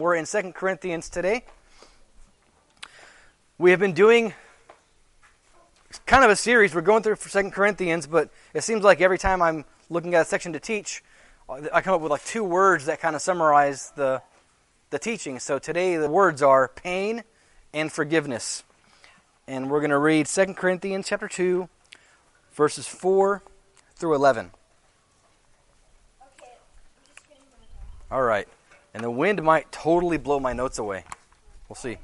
We're in 2 Corinthians today. We have been doing kind of a series. We're going through 2 Corinthians, but it seems like every time I'm looking at a section to teach, I come up with like two words that kind of summarize the, the teaching. So today the words are pain and forgiveness. And we're going to read 2 Corinthians chapter 2, verses 4 through 11. All right. And the wind might totally blow my notes away. We'll see.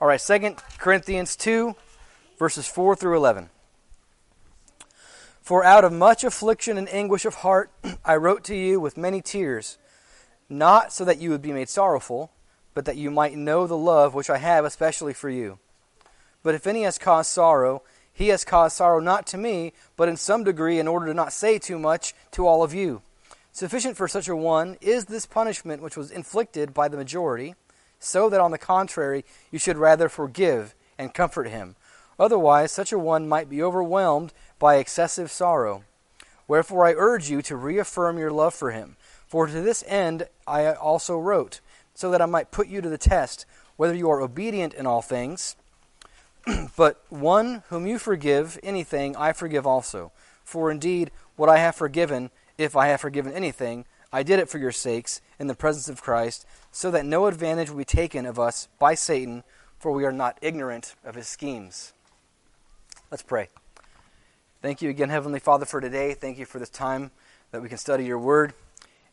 All right, Second Corinthians 2, verses 4 through 11. For out of much affliction and anguish of heart I wrote to you with many tears, not so that you would be made sorrowful, but that you might know the love which I have especially for you. But if any has caused sorrow, he has caused sorrow not to me, but in some degree in order to not say too much to all of you. Sufficient for such a one is this punishment which was inflicted by the majority, so that on the contrary you should rather forgive and comfort him. Otherwise, such a one might be overwhelmed by excessive sorrow. Wherefore I urge you to reaffirm your love for him. For to this end I also wrote, so that I might put you to the test, whether you are obedient in all things. but one whom you forgive anything, I forgive also. For indeed, what I have forgiven, if I have forgiven anything, I did it for your sakes in the presence of Christ, so that no advantage will be taken of us by Satan, for we are not ignorant of his schemes. Let's pray. Thank you again, Heavenly Father, for today. Thank you for this time that we can study your word.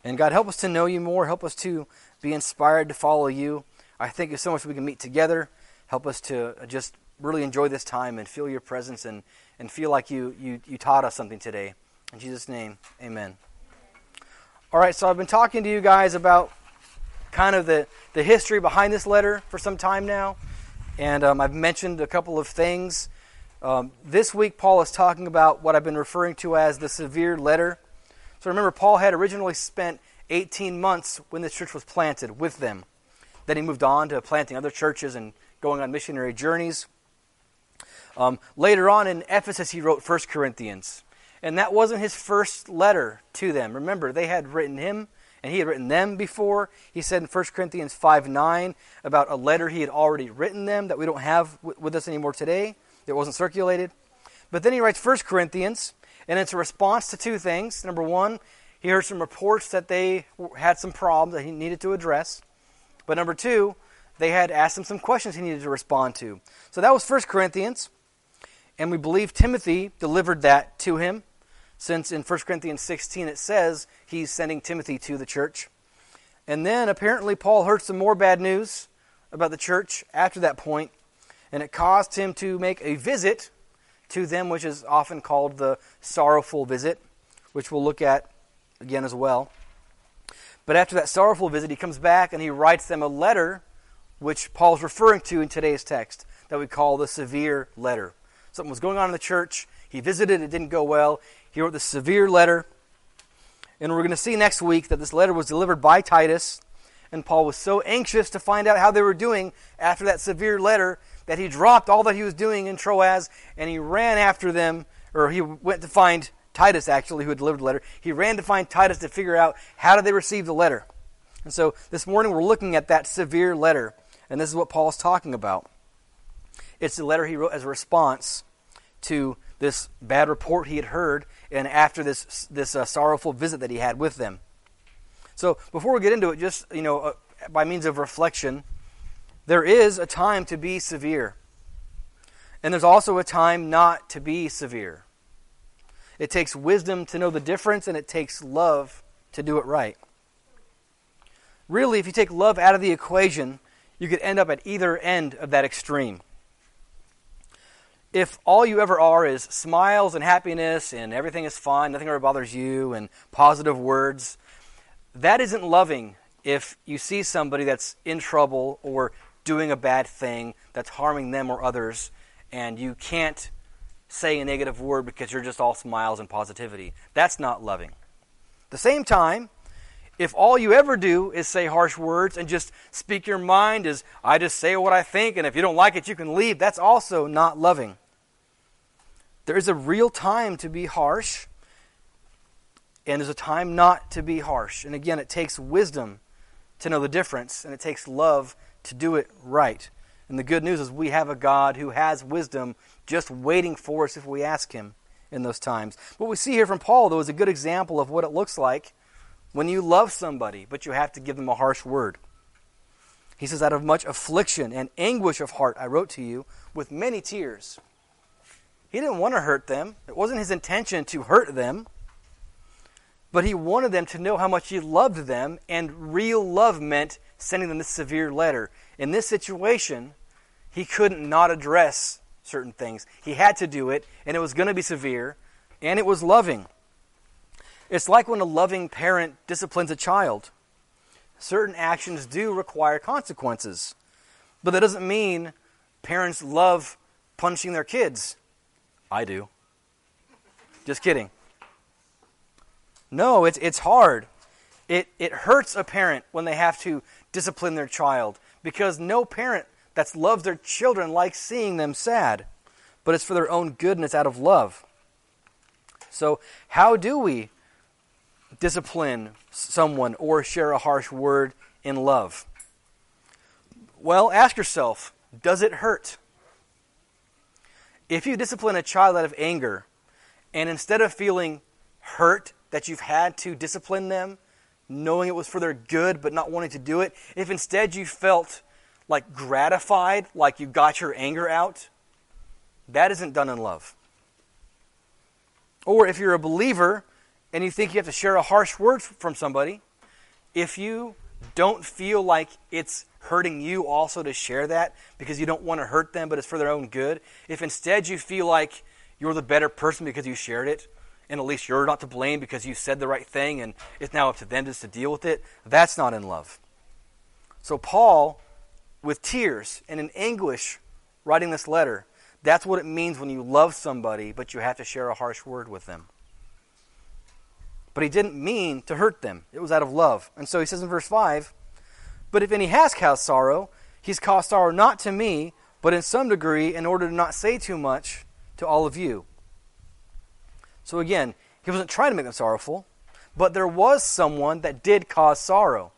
And God, help us to know you more. Help us to be inspired to follow you. I thank you so much we can meet together. Help us to just really enjoy this time and feel your presence and, and feel like you, you, you taught us something today. In Jesus' name, amen. All right, so I've been talking to you guys about kind of the, the history behind this letter for some time now, and um, I've mentioned a couple of things. Um, this week, Paul is talking about what I've been referring to as the severe letter. So remember, Paul had originally spent 18 months when this church was planted with them. Then he moved on to planting other churches and going on missionary journeys. Um, later on in Ephesus, he wrote 1 Corinthians. And that wasn't his first letter to them. Remember, they had written him and he had written them before. He said in 1 Corinthians 5 9 about a letter he had already written them that we don't have with us anymore today, that wasn't circulated. But then he writes 1 Corinthians, and it's a response to two things. Number one, he heard some reports that they had some problems that he needed to address. But number two, they had asked him some questions he needed to respond to. So that was 1 Corinthians. And we believe Timothy delivered that to him since in 1 Corinthians 16 it says he's sending Timothy to the church. And then apparently Paul heard some more bad news about the church after that point, and it caused him to make a visit to them, which is often called the sorrowful visit, which we'll look at again as well. But after that sorrowful visit, he comes back and he writes them a letter, which Paul's referring to in today's text, that we call the severe letter. Something was going on in the church. He visited, it didn't go well. He wrote this severe letter. And we're going to see next week that this letter was delivered by Titus. And Paul was so anxious to find out how they were doing after that severe letter that he dropped all that he was doing in Troas and he ran after them, or he went to find Titus, actually, who had delivered the letter. He ran to find Titus to figure out how did they receive the letter. And so this morning we're looking at that severe letter. And this is what Paul's talking about. It's the letter he wrote as a response to this bad report he had heard and after this, this uh, sorrowful visit that he had with them. So before we get into it, just, you know, uh, by means of reflection, there is a time to be severe. And there's also a time not to be severe. It takes wisdom to know the difference, and it takes love to do it right. Really, if you take love out of the equation, you could end up at either end of that extreme if all you ever are is smiles and happiness and everything is fine, nothing ever bothers you, and positive words, that isn't loving if you see somebody that's in trouble or doing a bad thing that's harming them or others, and you can't say a negative word because you're just all smiles and positivity. That's not loving. At the same time, if all you ever do is say harsh words and just speak your mind as I just say what I think, and if you don't like it, you can leave, that's also not loving. There is a real time to be harsh, and there's a time not to be harsh. And again, it takes wisdom to know the difference, and it takes love to do it right. And the good news is we have a God who has wisdom just waiting for us if we ask Him in those times. What we see here from Paul, though, is a good example of what it looks like when you love somebody, but you have to give them a harsh word. He says, Out of much affliction and anguish of heart, I wrote to you with many tears. He didn't want to hurt them, it wasn't his intention to hurt them. But he wanted them to know how much he loved them, and real love meant sending them this severe letter. In this situation, he couldn't not address certain things. He had to do it, and it was going to be severe, and it was loving. It's like when a loving parent disciplines a child. Certain actions do require consequences, but that doesn't mean parents love punishing their kids. I do. Just kidding. No, it's, it's hard. It, it hurts a parent when they have to discipline their child because no parent that loves their children likes seeing them sad, but it's for their own goodness out of love. So, how do we discipline someone or share a harsh word in love? Well, ask yourself does it hurt? If you discipline a child out of anger, and instead of feeling hurt that you've had to discipline them, knowing it was for their good but not wanting to do it, if instead you felt like gratified, like you got your anger out, that isn't done in love. Or if you're a believer and you think you have to share a harsh word from somebody, if you don't feel like it's hurting you also to share that because you don't want to hurt them, but it's for their own good, if instead you feel like you're the better person because you shared it, and at least you're not to blame because you said the right thing and it's now up to them just to deal with it. That's not in love. So, Paul, with tears and in anguish, writing this letter, that's what it means when you love somebody, but you have to share a harsh word with them. But he didn't mean to hurt them, it was out of love. And so he says in verse 5 But if any has caused sorrow, he's caused sorrow not to me, but in some degree, in order to not say too much to all of you. So again, he wasn't trying to make them sorrowful, but there was someone that did cause sorrow.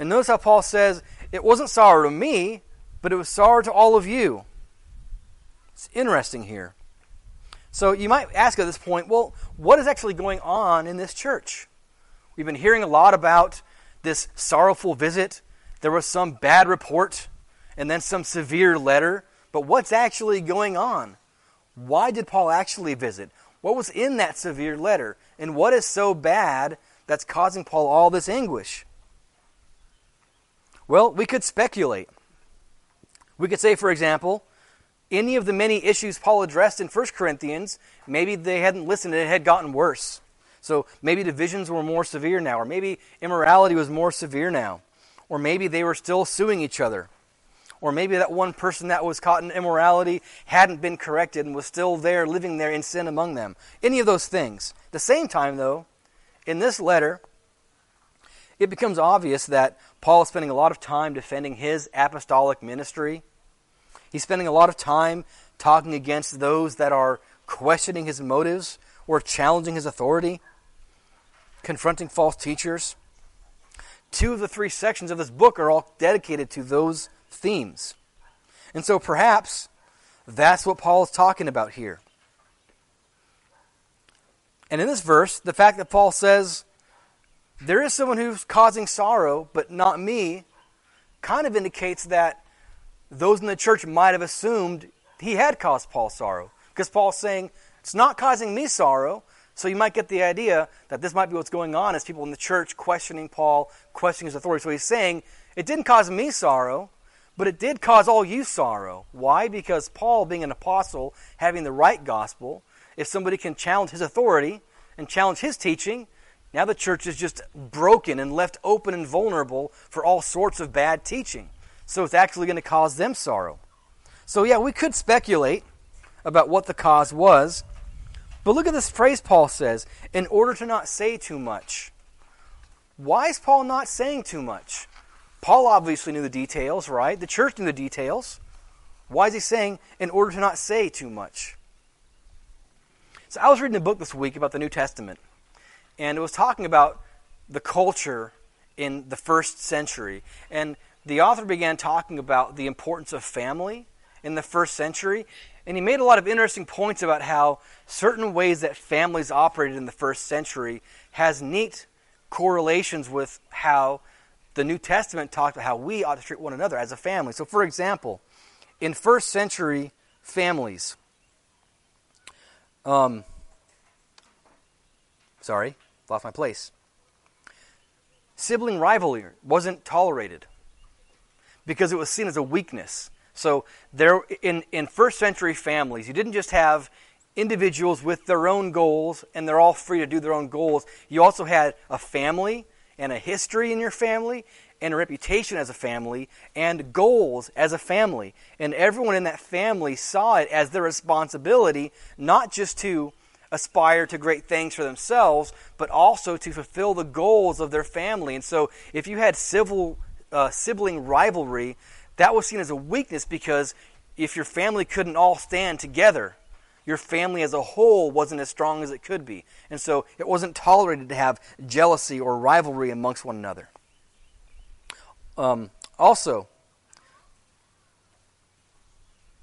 And notice how Paul says, It wasn't sorrow to me, but it was sorrow to all of you. It's interesting here. So you might ask at this point, well, what is actually going on in this church? We've been hearing a lot about this sorrowful visit. There was some bad report and then some severe letter. But what's actually going on? Why did Paul actually visit? What was in that severe letter? And what is so bad that's causing Paul all this anguish? Well, we could speculate. We could say, for example, any of the many issues Paul addressed in 1 Corinthians, maybe they hadn't listened and it had gotten worse. So maybe divisions were more severe now, or maybe immorality was more severe now, or maybe they were still suing each other or maybe that one person that was caught in immorality hadn't been corrected and was still there, living there in sin among them. Any of those things. At the same time, though, in this letter, it becomes obvious that Paul is spending a lot of time defending his apostolic ministry. He's spending a lot of time talking against those that are questioning his motives or challenging his authority, confronting false teachers. Two of the three sections of this book are all dedicated to those themes. And so perhaps that's what Paul is talking about here. And in this verse, the fact that Paul says, there is someone who's causing sorrow, but not me, kind of indicates that those in the church might have assumed he had caused Paul sorrow. Because Paul's saying, it's not causing me sorrow. So you might get the idea that this might be what's going on as people in the church questioning Paul, questioning his authority. So he's saying, it didn't cause me sorrow, but it did cause all you sorrow. Why? Because Paul, being an apostle, having the right gospel, if somebody can challenge his authority and challenge his teaching, now the church is just broken and left open and vulnerable for all sorts of bad teaching. So it's actually going to cause them sorrow. So, yeah, we could speculate about what the cause was. But look at this phrase Paul says in order to not say too much. Why is Paul not saying too much? Paul obviously knew the details, right? The church knew the details. Why is he saying, in order to not say too much? So I was reading a book this week about the New Testament, and it was talking about the culture in the first century. And the author began talking about the importance of family in the first century. And he made a lot of interesting points about how certain ways that families operated in the first century has neat correlations with how the New Testament talked about how we ought to treat one another as a family. So, for example, in first century families, um, sorry, lost my place. Sibling rivalry wasn't tolerated because it was seen as a weakness. So there in, in first century families, you didn't just have individuals with their own goals and they're all free to do their own goals. You also had a family and a history in your family and a reputation as a family and goals as a family. And everyone in that family saw it as their responsibility not just to aspire to great things for themselves, but also to fulfill the goals of their family. And so if you had civil uh, sibling rivalry, that was seen as a weakness because if your family couldn't all stand together, your family as a whole wasn't as strong as it could be. And so it wasn't tolerated to have jealousy or rivalry amongst one another. Um, also,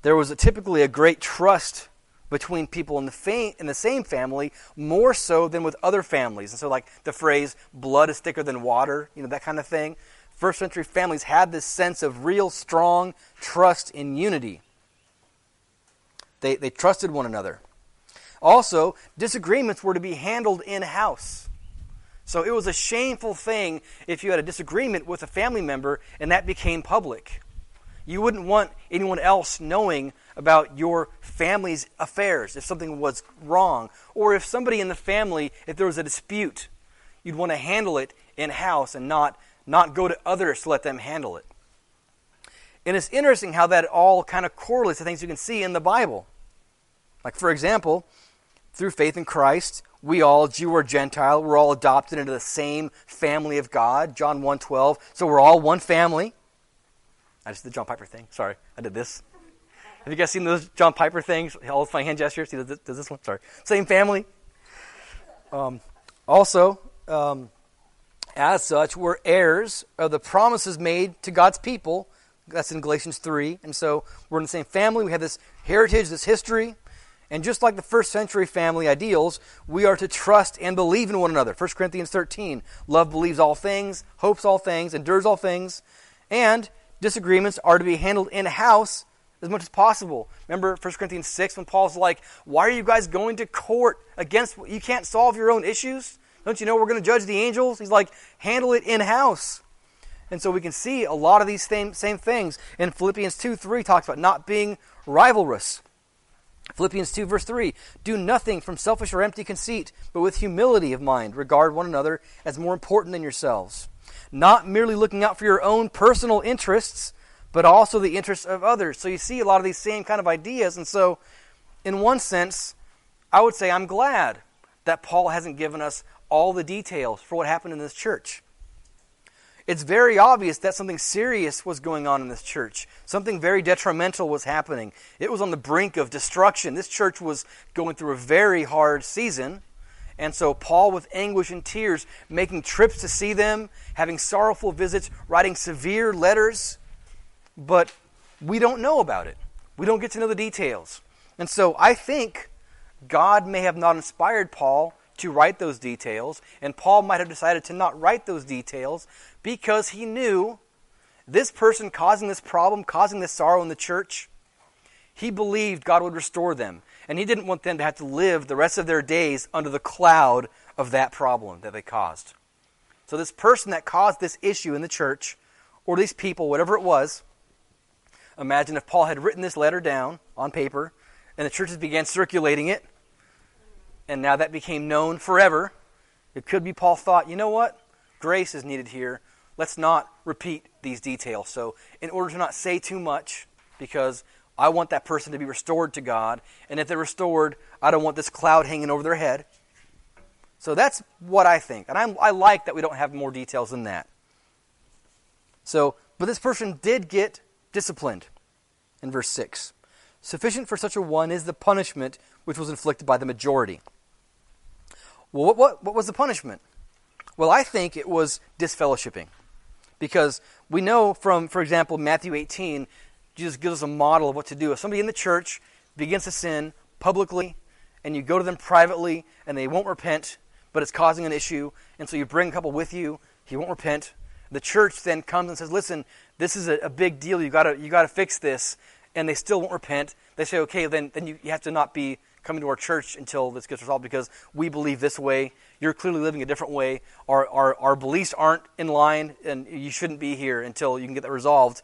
there was a, typically a great trust between people in the, fam- in the same family, more so than with other families. And so, like the phrase, blood is thicker than water, you know, that kind of thing. First century families had this sense of real strong trust in unity. They, they trusted one another. Also, disagreements were to be handled in house. So it was a shameful thing if you had a disagreement with a family member and that became public. You wouldn't want anyone else knowing about your family's affairs if something was wrong. Or if somebody in the family, if there was a dispute, you'd want to handle it in house and not not go to others to let them handle it. And it's interesting how that all kind of correlates to things you can see in the Bible. Like, for example, through faith in Christ, we all, Jew or Gentile, we're all adopted into the same family of God, John 1.12. So we're all one family. I just did the John Piper thing. Sorry, I did this. Have you guys seen those John Piper things? All funny hand gestures? This, does this one? Sorry. Same family. Um, also, um, as such, we're heirs of the promises made to God's people. That's in Galatians 3. And so we're in the same family. We have this heritage, this history. And just like the first century family ideals, we are to trust and believe in one another. 1 Corinthians 13. Love believes all things, hopes all things, endures all things. And disagreements are to be handled in house as much as possible. Remember 1 Corinthians 6 when Paul's like, Why are you guys going to court against you can't solve your own issues? Don't you know we're going to judge the angels? He's like, handle it in house. And so we can see a lot of these same, same things. In Philippians 2 3 talks about not being rivalrous. Philippians 2, verse 3 Do nothing from selfish or empty conceit, but with humility of mind, regard one another as more important than yourselves. Not merely looking out for your own personal interests, but also the interests of others. So you see a lot of these same kind of ideas. And so, in one sense, I would say I'm glad that Paul hasn't given us all the details for what happened in this church. It's very obvious that something serious was going on in this church. Something very detrimental was happening. It was on the brink of destruction. This church was going through a very hard season. And so, Paul, with anguish and tears, making trips to see them, having sorrowful visits, writing severe letters, but we don't know about it. We don't get to know the details. And so, I think God may have not inspired Paul to write those details, and Paul might have decided to not write those details because he knew this person causing this problem, causing this sorrow in the church, he believed God would restore them. And he didn't want them to have to live the rest of their days under the cloud of that problem that they caused. So, this person that caused this issue in the church, or these people, whatever it was, imagine if Paul had written this letter down on paper and the churches began circulating it and now that became known forever. It could be Paul thought, you know what? Grace is needed here. Let's not repeat these details. So, in order to not say too much, because I want that person to be restored to God, and if they're restored, I don't want this cloud hanging over their head. So that's what I think. And I'm, i like that we don't have more details than that. So, but this person did get disciplined in verse 6. Sufficient for such a one is the punishment which was inflicted by the majority. Well, what, what, what was the punishment? Well, I think it was disfellowshipping. Because we know from, for example, Matthew 18, Jesus gives us a model of what to do. If somebody in the church begins to sin publicly, and you go to them privately, and they won't repent, but it's causing an issue, and so you bring a couple with you, he won't repent. The church then comes and says, "Listen, this is a, a big deal. You got you to fix this," and they still won't repent. They say, "Okay, then then you, you have to not be coming to our church until this gets resolved because we believe this way. You're clearly living a different way. Our, our, our beliefs aren't in line, and you shouldn't be here until you can get that resolved.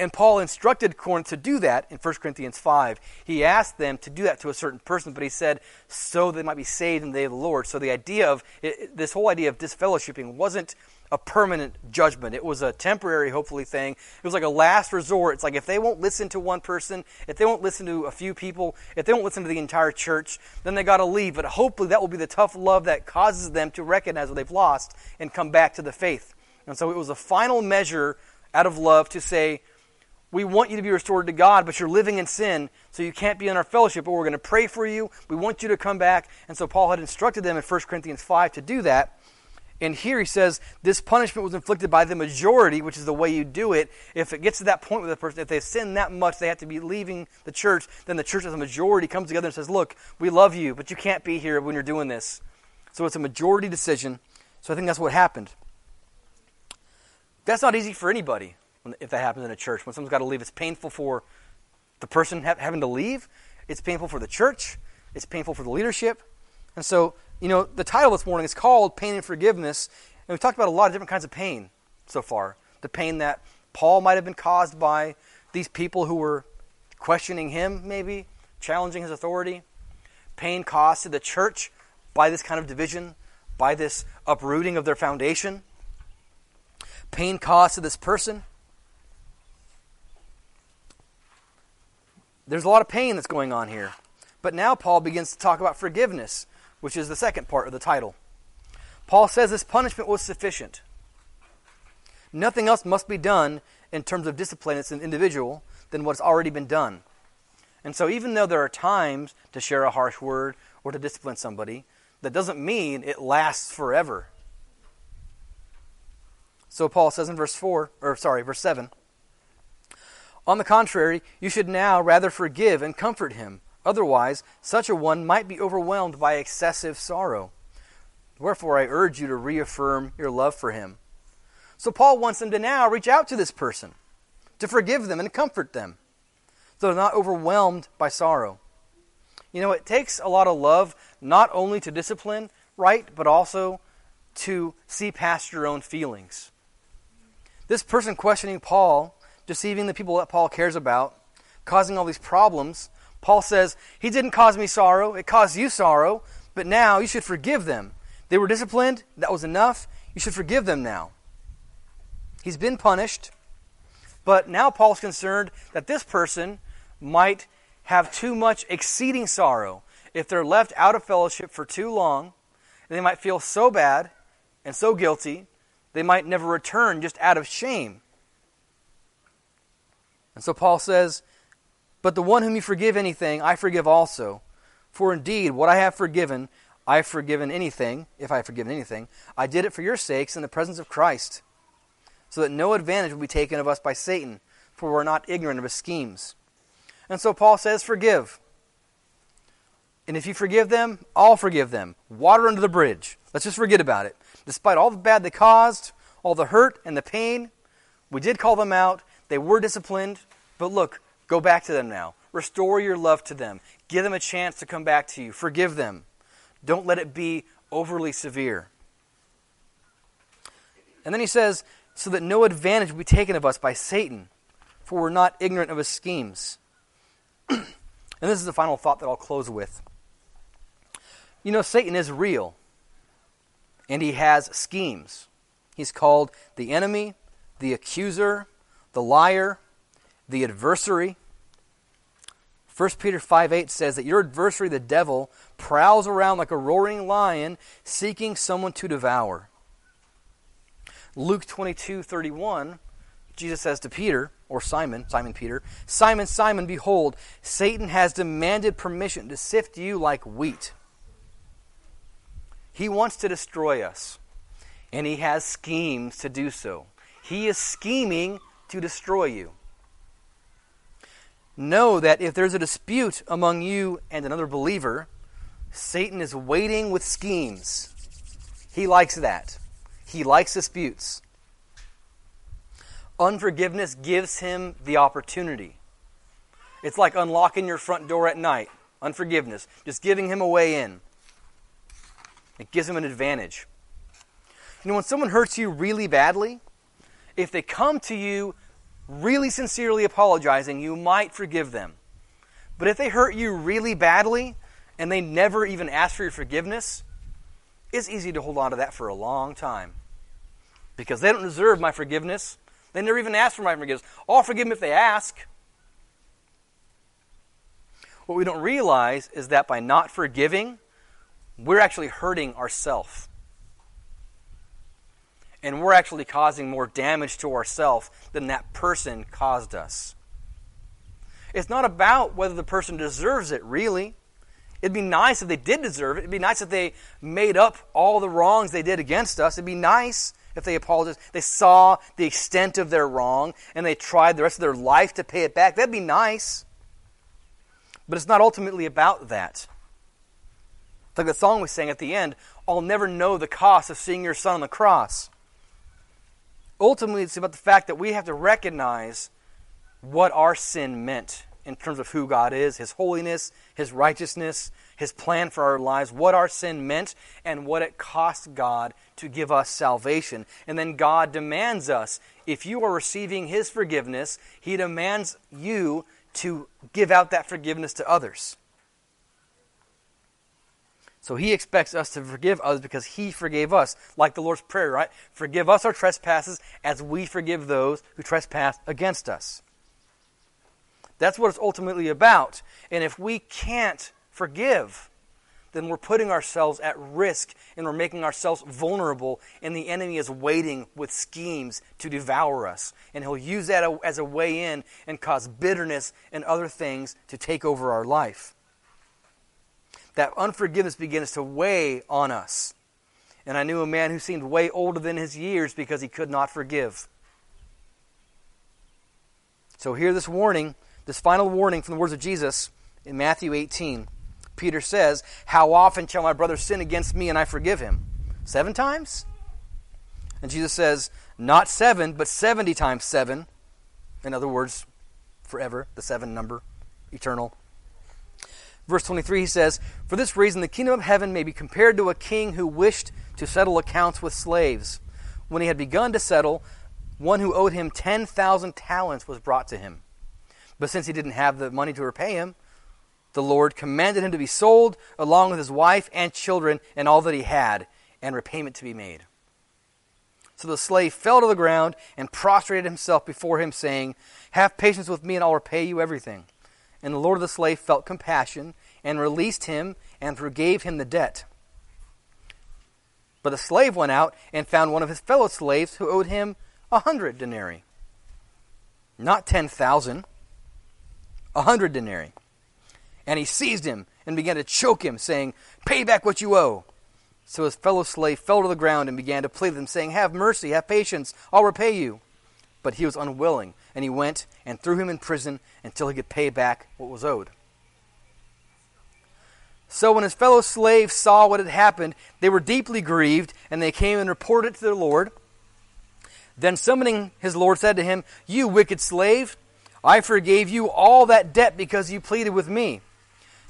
And Paul instructed Corinth to do that in 1 Corinthians 5. He asked them to do that to a certain person, but he said, so they might be saved in the day of the Lord. So the idea of it, this whole idea of disfellowshipping wasn't a permanent judgment. It was a temporary, hopefully, thing. It was like a last resort. It's like if they won't listen to one person, if they won't listen to a few people, if they won't listen to the entire church, then they got to leave. But hopefully, that will be the tough love that causes them to recognize what they've lost and come back to the faith. And so it was a final measure out of love to say, we want you to be restored to God, but you're living in sin, so you can't be in our fellowship, but we're going to pray for you. We want you to come back. And so Paul had instructed them in 1 Corinthians 5 to do that. And here he says this punishment was inflicted by the majority, which is the way you do it. If it gets to that point with a person, if they sin that much, they have to be leaving the church, then the church as a majority comes together and says, Look, we love you, but you can't be here when you're doing this. So it's a majority decision. So I think that's what happened. That's not easy for anybody if that happens in a church. When someone's got to leave, it's painful for the person having to leave, it's painful for the church, it's painful for the leadership. And so you know, the title this morning is called Pain and Forgiveness, and we've talked about a lot of different kinds of pain so far. The pain that Paul might have been caused by these people who were questioning him, maybe, challenging his authority. Pain caused to the church by this kind of division, by this uprooting of their foundation. Pain caused to this person. There's a lot of pain that's going on here. But now Paul begins to talk about forgiveness which is the second part of the title. Paul says this punishment was sufficient. Nothing else must be done in terms of discipline as an individual than what's already been done. And so, even though there are times to share a harsh word or to discipline somebody, that doesn't mean it lasts forever. So, Paul says in verse 4, or sorry, verse 7 On the contrary, you should now rather forgive and comfort him Otherwise, such a one might be overwhelmed by excessive sorrow. Wherefore, I urge you to reaffirm your love for him. So, Paul wants them to now reach out to this person, to forgive them and comfort them, so they're not overwhelmed by sorrow. You know, it takes a lot of love not only to discipline right, but also to see past your own feelings. This person questioning Paul, deceiving the people that Paul cares about, causing all these problems, Paul says, He didn't cause me sorrow, it caused you sorrow, but now you should forgive them. They were disciplined, that was enough. You should forgive them now. He's been punished, but now Paul's concerned that this person might have too much exceeding sorrow. If they're left out of fellowship for too long, they might feel so bad and so guilty, they might never return just out of shame. And so Paul says, but the one whom you forgive anything, I forgive also. For indeed, what I have forgiven, I have forgiven anything, if I have forgiven anything. I did it for your sakes in the presence of Christ, so that no advantage will be taken of us by Satan, for we're not ignorant of his schemes. And so Paul says, Forgive. And if you forgive them, I'll forgive them. Water under the bridge. Let's just forget about it. Despite all the bad they caused, all the hurt and the pain, we did call them out. They were disciplined. But look, Go back to them now. Restore your love to them. Give them a chance to come back to you. Forgive them. Don't let it be overly severe. And then he says, so that no advantage will be taken of us by Satan, for we're not ignorant of his schemes. and this is the final thought that I'll close with. You know, Satan is real, and he has schemes. He's called the enemy, the accuser, the liar, the adversary. 1 Peter 5 8 says that your adversary, the devil, prowls around like a roaring lion seeking someone to devour. Luke 22 31, Jesus says to Peter, or Simon, Simon Peter, Simon, Simon, behold, Satan has demanded permission to sift you like wheat. He wants to destroy us. and he has schemes to do so. He is scheming to destroy you. Know that if there's a dispute among you and another believer, Satan is waiting with schemes. He likes that. He likes disputes. Unforgiveness gives him the opportunity. It's like unlocking your front door at night. Unforgiveness. Just giving him a way in. It gives him an advantage. You know, when someone hurts you really badly, if they come to you really sincerely apologizing, you might forgive them. But if they hurt you really badly and they never even ask for your forgiveness, it's easy to hold on to that for a long time. Because they don't deserve my forgiveness. They never even ask for my forgiveness. I'll forgive them if they ask. What we don't realize is that by not forgiving, we're actually hurting ourselves and we're actually causing more damage to ourselves than that person caused us. It's not about whether the person deserves it, really. It'd be nice if they did deserve it. It'd be nice if they made up all the wrongs they did against us. It'd be nice if they apologized. They saw the extent of their wrong and they tried the rest of their life to pay it back. That'd be nice. But it's not ultimately about that. Like the song we sang at the end, I'll never know the cost of seeing your son on the cross ultimately, it's about the fact that we have to recognize what our sin meant in terms of who God is, His holiness, His righteousness, His plan for our lives, what our sin meant, and what it cost God to give us salvation. And then God demands us, if you are receiving His forgiveness, He demands you to give out that forgiveness to others. So he expects us to forgive others because he forgave us, like the Lord's Prayer, right? Forgive us our trespasses as we forgive those who trespass against us. That's what it's ultimately about. And if we can't forgive, then we're putting ourselves at risk and we're making ourselves vulnerable, and the enemy is waiting with schemes to devour us. And he'll use that as a way in and cause bitterness and other things to take over our life that unforgiveness begins to weigh on us. And I knew a man who seemed way older than his years because he could not forgive. So, hear this warning, this final warning from the words of Jesus in Matthew 18. Peter says, How often shall my brother sin against me and I forgive him? Seven times? And Jesus says, Not seven, but 70 times seven. In other words, forever, the seven number, eternal. Verse 23, he says, For this reason the kingdom of heaven may be compared to a king who wished to settle accounts with slaves. When he had begun to settle, one who owed him 10,000 talents was brought to him. But since he didn't have the money to repay him, the Lord commanded him to be sold along with his wife and children and all that he had, and repayment to be made. So the slave fell to the ground and prostrated himself before him, saying, Have patience with me, and I'll repay you everything. And the Lord of the slave felt compassion and released him and forgave him the debt. But the slave went out and found one of his fellow slaves who owed him a hundred denarii. Not ten thousand, a hundred denarii. And he seized him and began to choke him, saying, Pay back what you owe. So his fellow slave fell to the ground and began to plead with him, saying, Have mercy, have patience, I'll repay you. But he was unwilling, and he went and threw him in prison until he could pay back what was owed. So when his fellow slaves saw what had happened, they were deeply grieved, and they came and reported it to their Lord. Then summoning his Lord said to him, You wicked slave, I forgave you all that debt because you pleaded with me.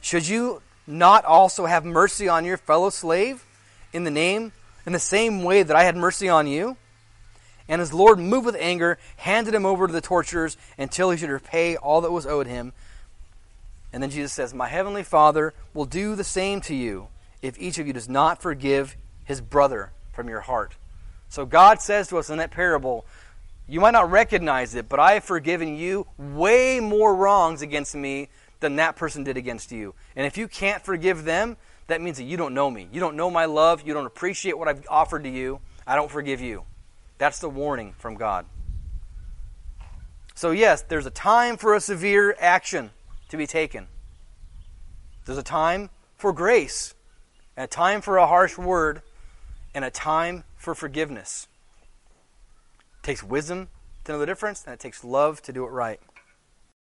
Should you not also have mercy on your fellow slave in the name, in the same way that I had mercy on you? And his Lord, moved with anger, handed him over to the torturers until he should repay all that was owed him. And then Jesus says, My heavenly Father will do the same to you if each of you does not forgive his brother from your heart. So God says to us in that parable, You might not recognize it, but I have forgiven you way more wrongs against me than that person did against you. And if you can't forgive them, that means that you don't know me. You don't know my love. You don't appreciate what I've offered to you. I don't forgive you. That's the warning from God. So, yes, there's a time for a severe action to be taken. There's a time for grace, and a time for a harsh word, and a time for forgiveness. It takes wisdom to know the difference, and it takes love to do it right.